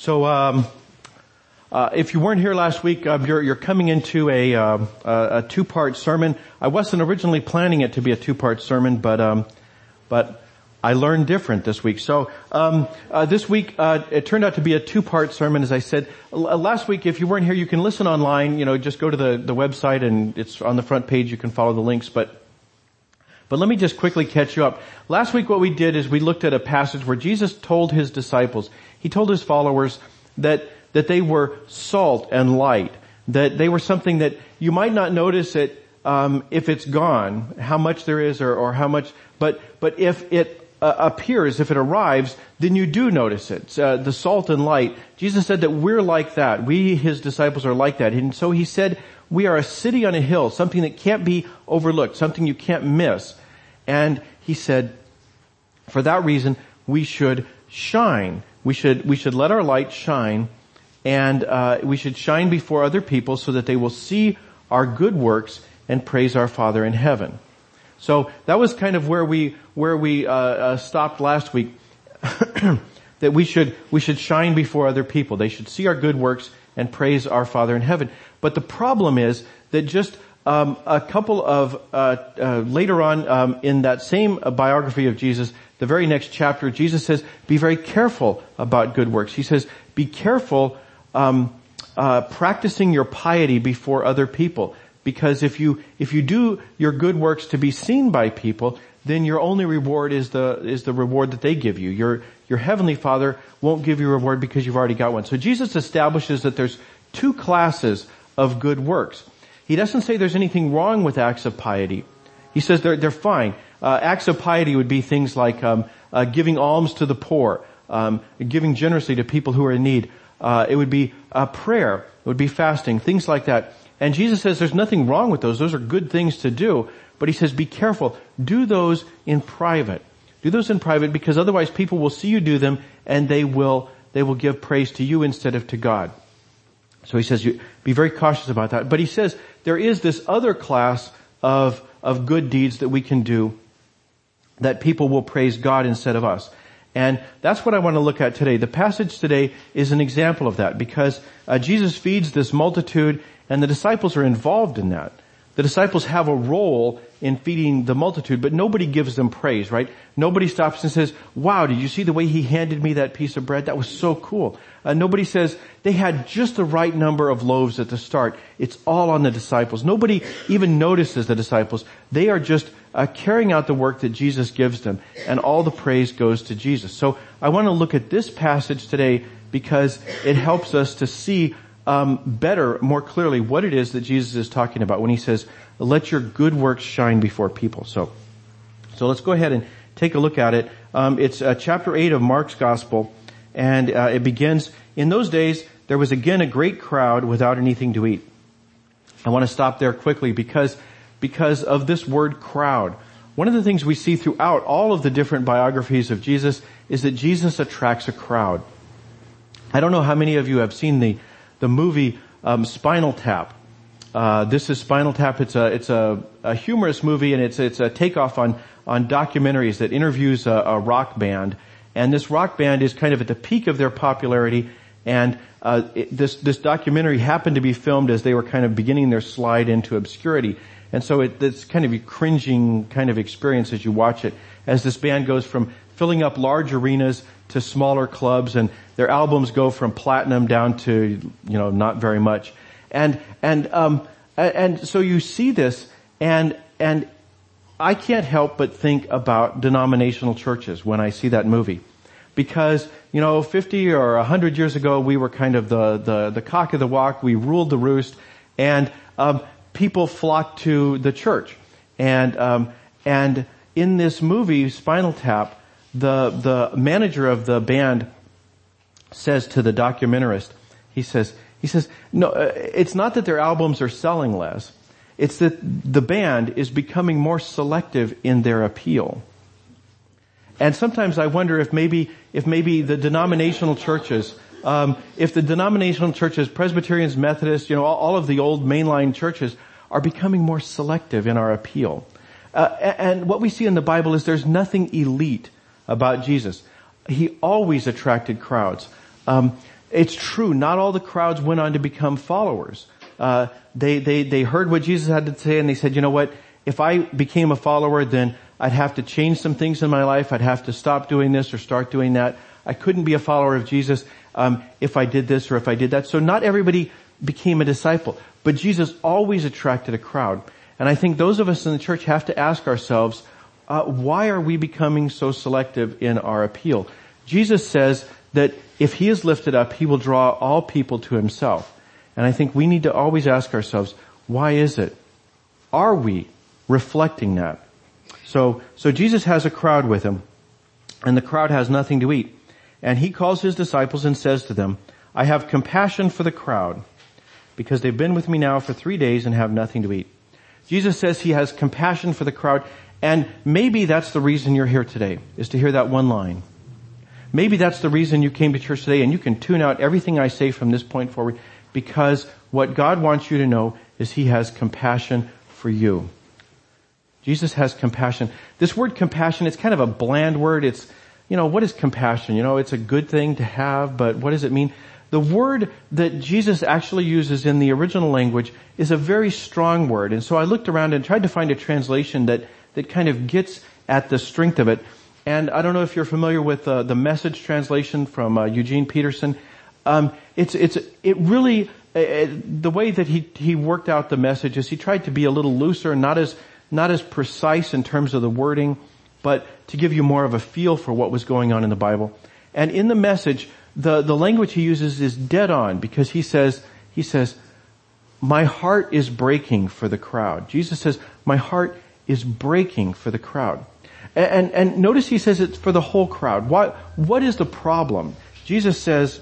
So, um, uh, if you weren't here last week, uh, you're, you're, coming into a, uh, a two-part sermon. I wasn't originally planning it to be a two-part sermon, but um, but I learned different this week. So um, uh, this week uh, it turned out to be a two-part sermon. As I said L- last week, if you weren't here, you can listen online. You know, just go to the the website and it's on the front page. You can follow the links, but. But let me just quickly catch you up. Last week what we did is we looked at a passage where Jesus told his disciples, he told his followers that, that they were salt and light, that they were something that you might not notice it um, if it's gone, how much there is or, or how much, but, but if it uh, appears, if it arrives, then you do notice it. Uh, the salt and light. Jesus said that we're like that. We, his disciples, are like that. And so he said, we are a city on a hill, something that can't be overlooked, something you can't miss. And he said, for that reason, we should shine. We should, we should let our light shine and uh, we should shine before other people so that they will see our good works and praise our Father in heaven. So that was kind of where we where we uh, uh, stopped last week. that we should we should shine before other people. They should see our good works and praise our Father in heaven. But the problem is that just um, a couple of uh, uh, later on um, in that same biography of Jesus, the very next chapter, Jesus says, "Be very careful about good works." He says, "Be careful um, uh, practicing your piety before other people, because if you if you do your good works to be seen by people, then your only reward is the is the reward that they give you. Your your heavenly Father won't give you a reward because you've already got one." So Jesus establishes that there's two classes of good works. He doesn't say there's anything wrong with acts of piety. He says they're, they're fine. Uh, acts of piety would be things like um, uh, giving alms to the poor, um, giving generously to people who are in need. Uh, it would be a prayer. It would be fasting, things like that. And Jesus says there's nothing wrong with those. Those are good things to do. But he says be careful. Do those in private. Do those in private because otherwise people will see you do them and they will, they will give praise to you instead of to God. So he says, be very cautious about that. But he says there is this other class of, of good deeds that we can do that people will praise God instead of us. And that's what I want to look at today. The passage today is an example of that because uh, Jesus feeds this multitude and the disciples are involved in that. The disciples have a role in feeding the multitude, but nobody gives them praise, right? Nobody stops and says, wow, did you see the way he handed me that piece of bread? That was so cool. Uh, nobody says, they had just the right number of loaves at the start. It's all on the disciples. Nobody even notices the disciples. They are just uh, carrying out the work that Jesus gives them, and all the praise goes to Jesus. So I want to look at this passage today because it helps us to see um, better, more clearly, what it is that Jesus is talking about when he says, "Let your good works shine before people." So, so let's go ahead and take a look at it. Um, it's uh, chapter eight of Mark's Gospel, and uh, it begins. In those days, there was again a great crowd without anything to eat. I want to stop there quickly because because of this word crowd. One of the things we see throughout all of the different biographies of Jesus is that Jesus attracts a crowd. I don't know how many of you have seen the the movie um, Spinal Tap. Uh, this is Spinal Tap. It's a it's a, a, humorous movie, and it's it's a takeoff on on documentaries that interviews a, a, rock band. And this rock band is kind of at the peak of their popularity. And uh, it, this this documentary happened to be filmed as they were kind of beginning their slide into obscurity. And so it, it's kind of a cringing kind of experience as you watch it, as this band goes from filling up large arenas to smaller clubs and their albums go from platinum down to, you know, not very much. And, and, um, and so you see this and, and I can't help but think about denominational churches when I see that movie. Because, you know, 50 or 100 years ago, we were kind of the, the, the cock of the walk. We ruled the roost. And, um, people flocked to the church. And, um, and in this movie, Spinal Tap, the, the manager of the band says to the documentarist, he says, he says, no, uh, it's not that their albums are selling less. It's that the band is becoming more selective in their appeal. And sometimes I wonder if maybe, if maybe the denominational churches, um, if the denominational churches, Presbyterians, Methodists, you know, all, all, of the old mainline churches are becoming more selective in our appeal. Uh, and what we see in the Bible is there's nothing elite about Jesus. He always attracted crowds. Um, it's true, not all the crowds went on to become followers. Uh, they, they, they heard what Jesus had to say and they said, you know what, if I became a follower, then I'd have to change some things in my life. I'd have to stop doing this or start doing that. I couldn't be a follower of Jesus um, if I did this or if I did that. So not everybody became a disciple, but Jesus always attracted a crowd. And I think those of us in the church have to ask ourselves, uh, why are we becoming so selective in our appeal? Jesus says that if he is lifted up, he will draw all people to himself. And I think we need to always ask ourselves, why is it? Are we reflecting that? So, so Jesus has a crowd with him, and the crowd has nothing to eat. And he calls his disciples and says to them, I have compassion for the crowd, because they've been with me now for three days and have nothing to eat. Jesus says he has compassion for the crowd, and maybe that's the reason you're here today, is to hear that one line. Maybe that's the reason you came to church today and you can tune out everything I say from this point forward because what God wants you to know is He has compassion for you. Jesus has compassion. This word compassion, it's kind of a bland word. It's, you know, what is compassion? You know, it's a good thing to have, but what does it mean? The word that Jesus actually uses in the original language is a very strong word. And so I looked around and tried to find a translation that, that kind of gets at the strength of it. And I don't know if you're familiar with uh, the message translation from uh, Eugene Peterson. Um, it's it's it really uh, uh, the way that he he worked out the message is he tried to be a little looser, not as not as precise in terms of the wording, but to give you more of a feel for what was going on in the Bible. And in the message, the the language he uses is dead on because he says he says, "My heart is breaking for the crowd." Jesus says, "My heart is breaking for the crowd." And, and, notice he says it's for the whole crowd. What, what is the problem? Jesus says,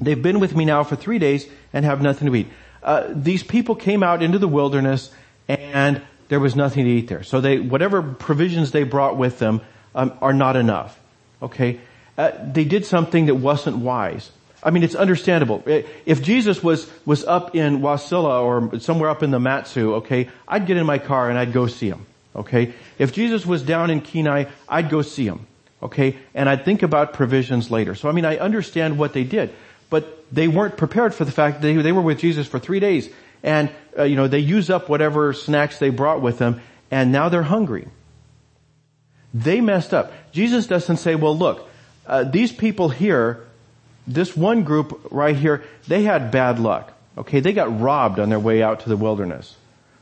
they've been with me now for three days and have nothing to eat. Uh, these people came out into the wilderness and there was nothing to eat there. So they, whatever provisions they brought with them um, are not enough. Okay? Uh, they did something that wasn't wise. I mean, it's understandable. If Jesus was, was up in Wasilla or somewhere up in the Mat-Su, okay, I'd get in my car and I'd go see him. Okay? If Jesus was down in Kenai, I'd go see him. Okay? And I'd think about provisions later. So I mean, I understand what they did. But they weren't prepared for the fact that they, were with Jesus for three days. And, uh, you know, they use up whatever snacks they brought with them. And now they're hungry. They messed up. Jesus doesn't say, well look, uh, these people here, this one group right here, they had bad luck. Okay, they got robbed on their way out to the wilderness.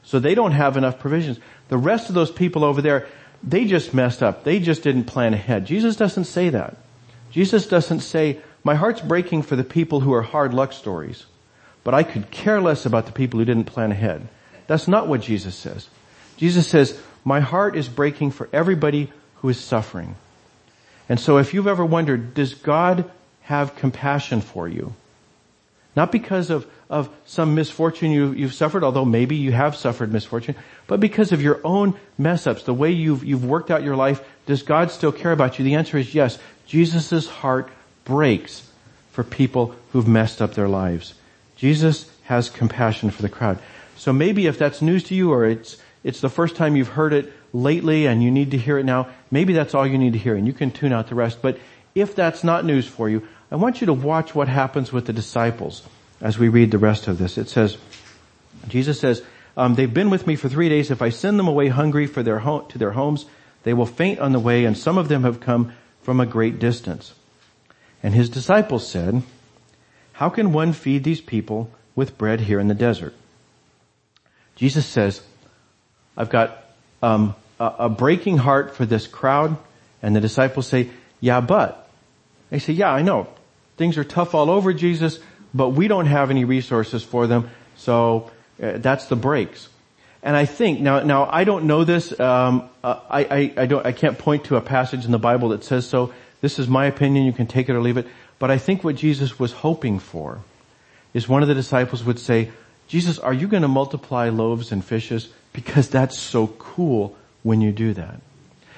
So they don't have enough provisions. The rest of those people over there, they just messed up. They just didn't plan ahead. Jesus doesn't say that. Jesus doesn't say, my heart's breaking for the people who are hard luck stories, but I could care less about the people who didn't plan ahead. That's not what Jesus says. Jesus says, my heart is breaking for everybody who is suffering. And so if you've ever wondered, does God have compassion for you? Not because of, of some misfortune you, you've suffered, although maybe you have suffered misfortune, but because of your own mess ups, the way you've, you've worked out your life, does God still care about you? The answer is yes. Jesus' heart breaks for people who've messed up their lives. Jesus has compassion for the crowd. So maybe if that's news to you or it's, it's the first time you've heard it lately and you need to hear it now, maybe that's all you need to hear and you can tune out the rest. But if that's not news for you, I want you to watch what happens with the disciples as we read the rest of this. It says, Jesus says, um, they've been with me for three days. If I send them away hungry for their home, to their homes, they will faint on the way, and some of them have come from a great distance. And his disciples said, how can one feed these people with bread here in the desert? Jesus says, I've got um, a, a breaking heart for this crowd. And the disciples say, yeah, but. They say, yeah, I know. Things are tough all over Jesus, but we don't have any resources for them, so uh, that's the breaks. And I think now, now I don't know this. Um, uh, I, I, I don't. I can't point to a passage in the Bible that says so. This is my opinion. You can take it or leave it. But I think what Jesus was hoping for is one of the disciples would say, "Jesus, are you going to multiply loaves and fishes? Because that's so cool when you do that."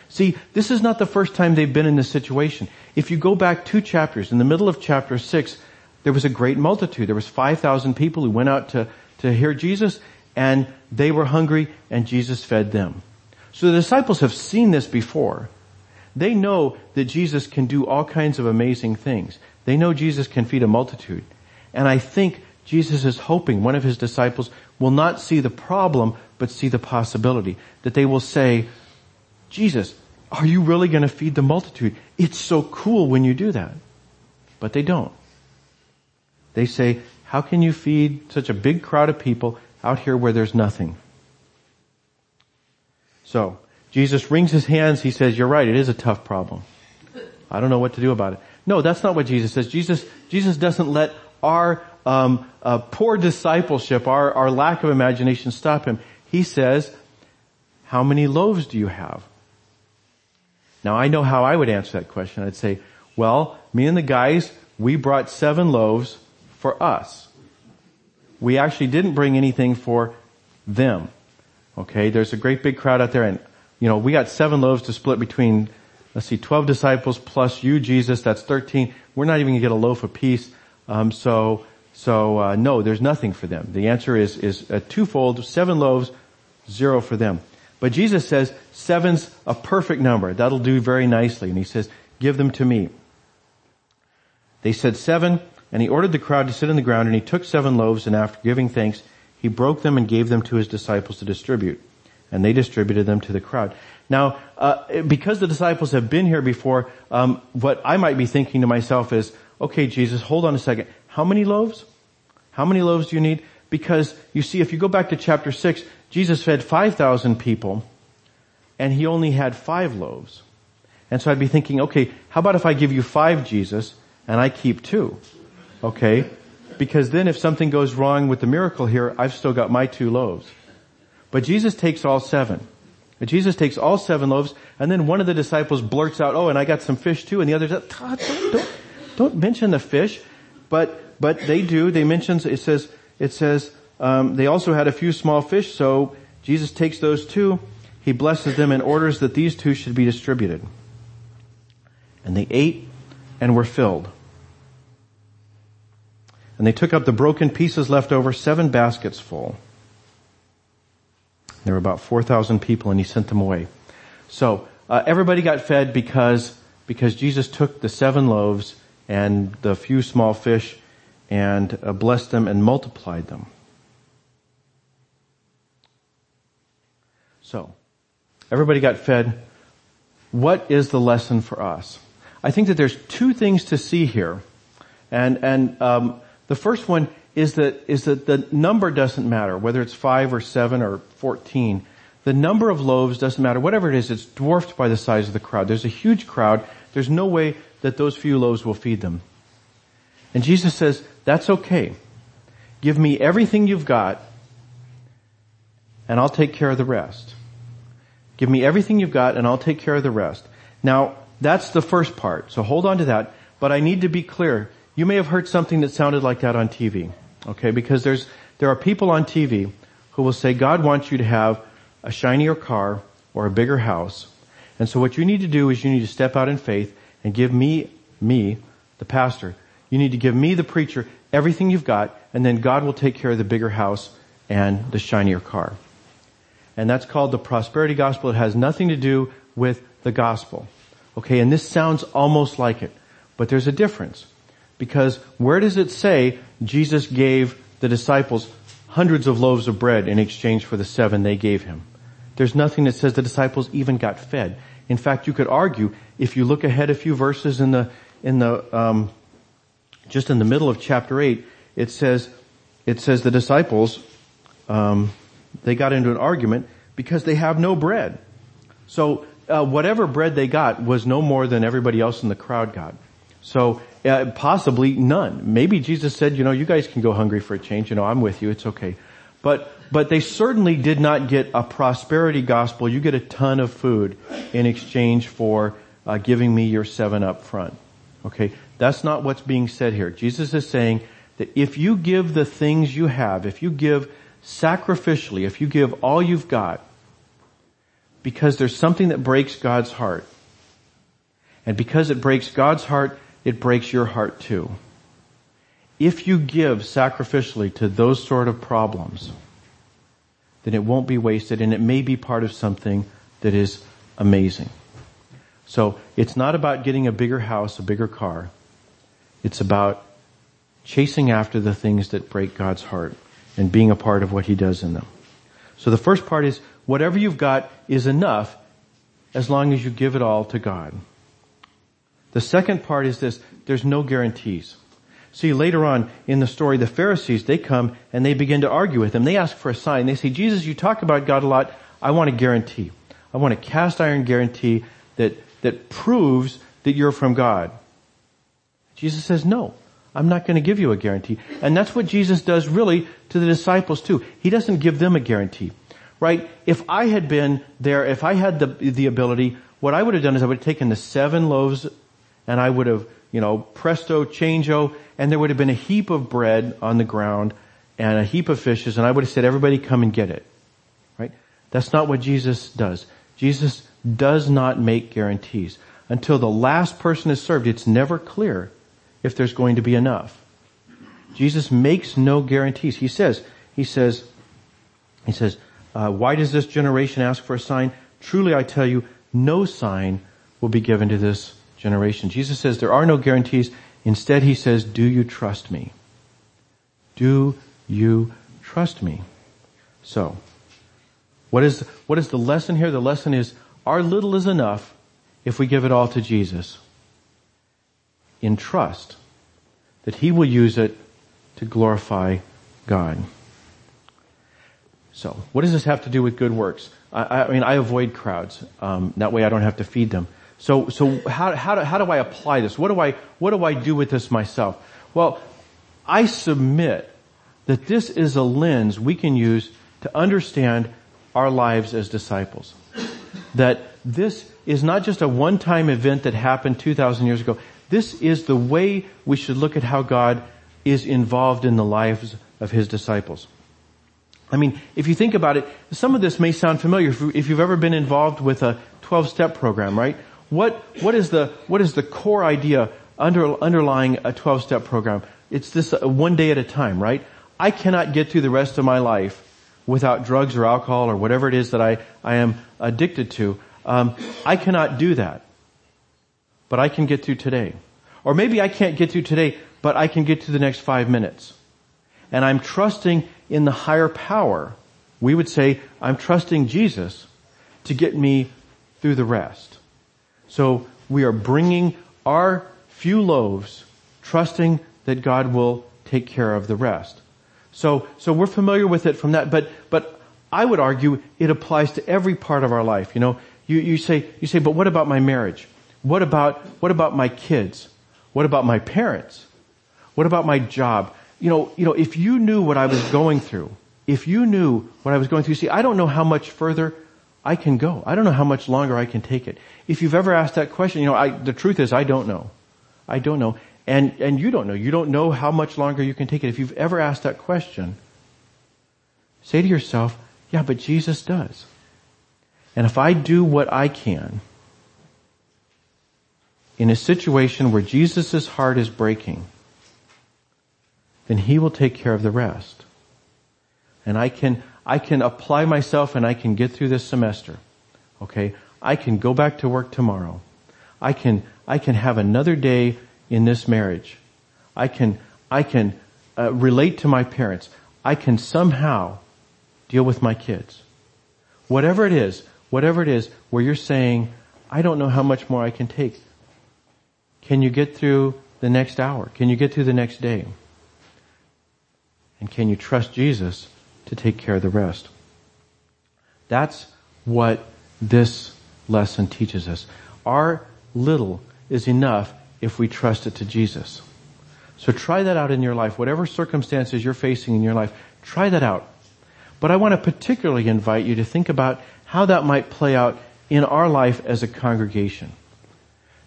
See, this is not the first time they've been in this situation. If you go back two chapters, in the middle of chapter six, there was a great multitude. There was 5,000 people who went out to, to hear Jesus and they were hungry and Jesus fed them. So the disciples have seen this before. They know that Jesus can do all kinds of amazing things. They know Jesus can feed a multitude. And I think Jesus is hoping one of his disciples will not see the problem, but see the possibility. That they will say, Jesus, are you really going to feed the multitude? It's so cool when you do that. But they don't. They say, how can you feed such a big crowd of people out here where there's nothing? So, Jesus wrings his hands. He says, you're right. It is a tough problem. I don't know what to do about it. No, that's not what Jesus says. Jesus, Jesus doesn't let our um, uh, poor discipleship, our, our lack of imagination stop him. He says, how many loaves do you have? Now I know how I would answer that question. I'd say, well, me and the guys, we brought seven loaves for us. We actually didn't bring anything for them. Okay, there's a great big crowd out there and, you know, we got seven loaves to split between, let's see, 12 disciples plus you, Jesus, that's 13. We're not even gonna get a loaf apiece. Um, so, so, uh, no, there's nothing for them. The answer is, is a twofold, seven loaves, zero for them. But Jesus says seven's a perfect number. That'll do very nicely. And he says, give them to me. They said seven, and he ordered the crowd to sit on the ground, and he took seven loaves, and after giving thanks, he broke them and gave them to his disciples to distribute. And they distributed them to the crowd. Now, uh, because the disciples have been here before, um, what I might be thinking to myself is, okay, Jesus, hold on a second. How many loaves? How many loaves do you need? Because you see, if you go back to chapter 6, Jesus fed 5,000 people and he only had five loaves. And so I'd be thinking, okay, how about if I give you five, Jesus, and I keep two? Okay? Because then if something goes wrong with the miracle here, I've still got my two loaves. But Jesus takes all seven. Jesus takes all seven loaves, and then one of the disciples blurts out, oh, and I got some fish too, and the other don't, don't, don't mention the fish. But, but they do, they mention, it says, it says, um, they also had a few small fish, so Jesus takes those two, he blesses them and orders that these two should be distributed. And they ate and were filled. And they took up the broken pieces left over, seven baskets full. There were about 4,000 people and he sent them away. So, uh, everybody got fed because, because Jesus took the seven loaves and the few small fish and uh, blessed them and multiplied them. So, everybody got fed. What is the lesson for us? I think that there's two things to see here, and and um, the first one is that is that the number doesn't matter whether it's five or seven or fourteen. The number of loaves doesn't matter. Whatever it is, it's dwarfed by the size of the crowd. There's a huge crowd. There's no way that those few loaves will feed them. And Jesus says, that's okay. Give me everything you've got and I'll take care of the rest. Give me everything you've got and I'll take care of the rest. Now, that's the first part, so hold on to that, but I need to be clear. You may have heard something that sounded like that on TV, okay? Because there's, there are people on TV who will say God wants you to have a shinier car or a bigger house. And so what you need to do is you need to step out in faith and give me, me, the pastor, you need to give me, the preacher, everything you've got, and then God will take care of the bigger house and the shinier car and that's called the prosperity gospel. It has nothing to do with the gospel. Okay, and this sounds almost like it, but there's a difference. Because where does it say Jesus gave the disciples hundreds of loaves of bread in exchange for the seven they gave him? There's nothing that says the disciples even got fed. In fact, you could argue if you look ahead a few verses in the in the um, just in the middle of chapter eight, it says it says the disciples um, they got into an argument because they have no bread. So uh, whatever bread they got was no more than everybody else in the crowd got. So uh, possibly none. Maybe Jesus said, you know, you guys can go hungry for a change. You know, I'm with you. It's okay. But but they certainly did not get a prosperity gospel. You get a ton of food in exchange for uh, giving me your seven up front. Okay, that's not what's being said here. Jesus is saying that if you give the things you have, if you give sacrificially, if you give all you've got, because there's something that breaks God's heart. And because it breaks God's heart, it breaks your heart too. If you give sacrificially to those sort of problems, then it won't be wasted and it may be part of something that is amazing. So it's not about getting a bigger house, a bigger car. It's about chasing after the things that break God's heart and being a part of what He does in them. So the first part is whatever you've got is enough as long as you give it all to God. The second part is this, there's no guarantees. See, later on in the story, the Pharisees, they come and they begin to argue with him. They ask for a sign. They say, Jesus, you talk about God a lot. I want a guarantee. I want a cast iron guarantee that, that proves that you're from God. Jesus says, no, I'm not going to give you a guarantee. And that's what Jesus does really to the disciples too. He doesn't give them a guarantee, right? If I had been there, if I had the, the ability, what I would have done is I would have taken the seven loaves and I would have, you know, presto, changeo, and there would have been a heap of bread on the ground and a heap of fishes and I would have said, everybody come and get it. Right? That's not what Jesus does. Jesus does not make guarantees. Until the last person is served, it's never clear if there's going to be enough. Jesus makes no guarantees. He says, he says, he says, uh, why does this generation ask for a sign? Truly I tell you, no sign will be given to this generation. Jesus says there are no guarantees. Instead he says, do you trust me? Do you trust me? So, what is, what is the lesson here? The lesson is our little is enough if we give it all to Jesus in trust that he will use it to glorify God. So, what does this have to do with good works? I, I mean, I avoid crowds. Um, that way, I don't have to feed them. So, so how, how, do, how do I apply this? What do I what do I do with this myself? Well, I submit that this is a lens we can use to understand our lives as disciples. That this is not just a one-time event that happened 2,000 years ago. This is the way we should look at how God is involved in the lives of His disciples. I mean, if you think about it, some of this may sound familiar if you've ever been involved with a 12-step program, right? What, what is the, what is the core idea under, underlying a 12-step program? It's this uh, one day at a time, right? I cannot get through the rest of my life without drugs or alcohol or whatever it is that I, I am addicted to. Um, I cannot do that but I can get through today. Or maybe I can't get through today, but I can get to the next five minutes. And I'm trusting in the higher power. We would say, I'm trusting Jesus to get me through the rest. So we are bringing our few loaves, trusting that God will take care of the rest. So, so we're familiar with it from that, but, but I would argue it applies to every part of our life. You know, you, you say, you say, but what about my marriage? What about, what about my kids? What about my parents? What about my job? You know, you know, if you knew what I was going through, if you knew what I was going through, see, I don't know how much further I can go. I don't know how much longer I can take it. If you've ever asked that question, you know, I, the truth is I don't know. I don't know. And, and you don't know. You don't know how much longer you can take it. If you've ever asked that question, say to yourself, yeah, but Jesus does. And if I do what I can, in a situation where Jesus' heart is breaking, then He will take care of the rest. And I can, I can apply myself and I can get through this semester. Okay? I can go back to work tomorrow. I can, I can have another day in this marriage. I can, I can uh, relate to my parents. I can somehow deal with my kids. Whatever it is, whatever it is where you're saying, I don't know how much more I can take. Can you get through the next hour? Can you get through the next day? And can you trust Jesus to take care of the rest? That's what this lesson teaches us. Our little is enough if we trust it to Jesus. So try that out in your life. Whatever circumstances you're facing in your life, try that out. But I want to particularly invite you to think about how that might play out in our life as a congregation.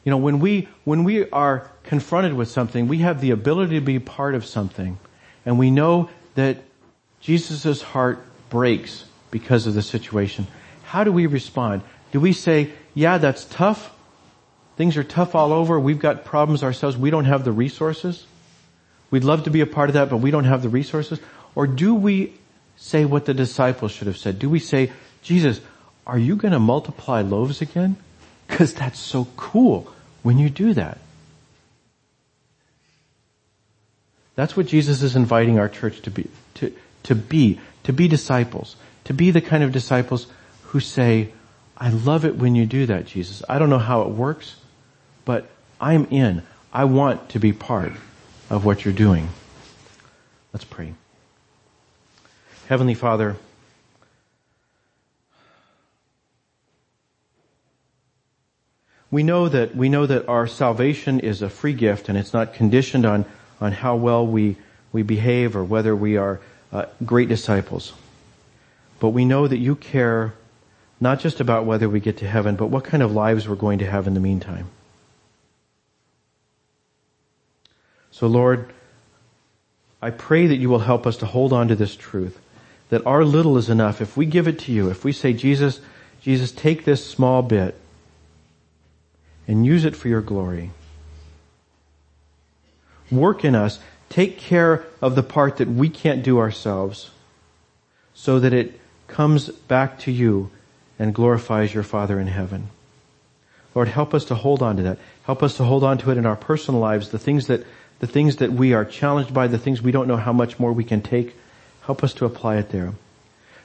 You know, when we, when we are confronted with something, we have the ability to be part of something, and we know that Jesus' heart breaks because of the situation. How do we respond? Do we say, yeah, that's tough? Things are tough all over. We've got problems ourselves. We don't have the resources. We'd love to be a part of that, but we don't have the resources. Or do we say what the disciples should have said? Do we say, Jesus, are you going to multiply loaves again? Cause that's so cool when you do that. That's what Jesus is inviting our church to be, to, to be, to be disciples, to be the kind of disciples who say, I love it when you do that, Jesus. I don't know how it works, but I'm in. I want to be part of what you're doing. Let's pray. Heavenly Father, we know that, we know that our salvation is a free gift and it's not conditioned on, on how well we, we behave or whether we are uh, great disciples. But we know that you care not just about whether we get to heaven, but what kind of lives we're going to have in the meantime. So Lord, I pray that you will help us to hold on to this truth, that our little is enough. If we give it to you, if we say, Jesus, Jesus, take this small bit and use it for your glory. Work in us. Take care of the part that we can't do ourselves so that it comes back to you and glorifies your Father in heaven. Lord, help us to hold on to that. Help us to hold on to it in our personal lives, the things that, the things that we are challenged by, the things we don't know how much more we can take. Help us to apply it there.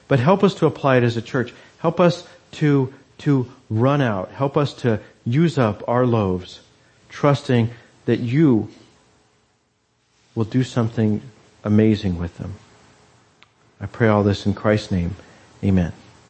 But help us to apply it as a church. Help us to, to run out. Help us to use up our loaves, trusting that you will do something amazing with them. I pray all this in Christ's name. Amen.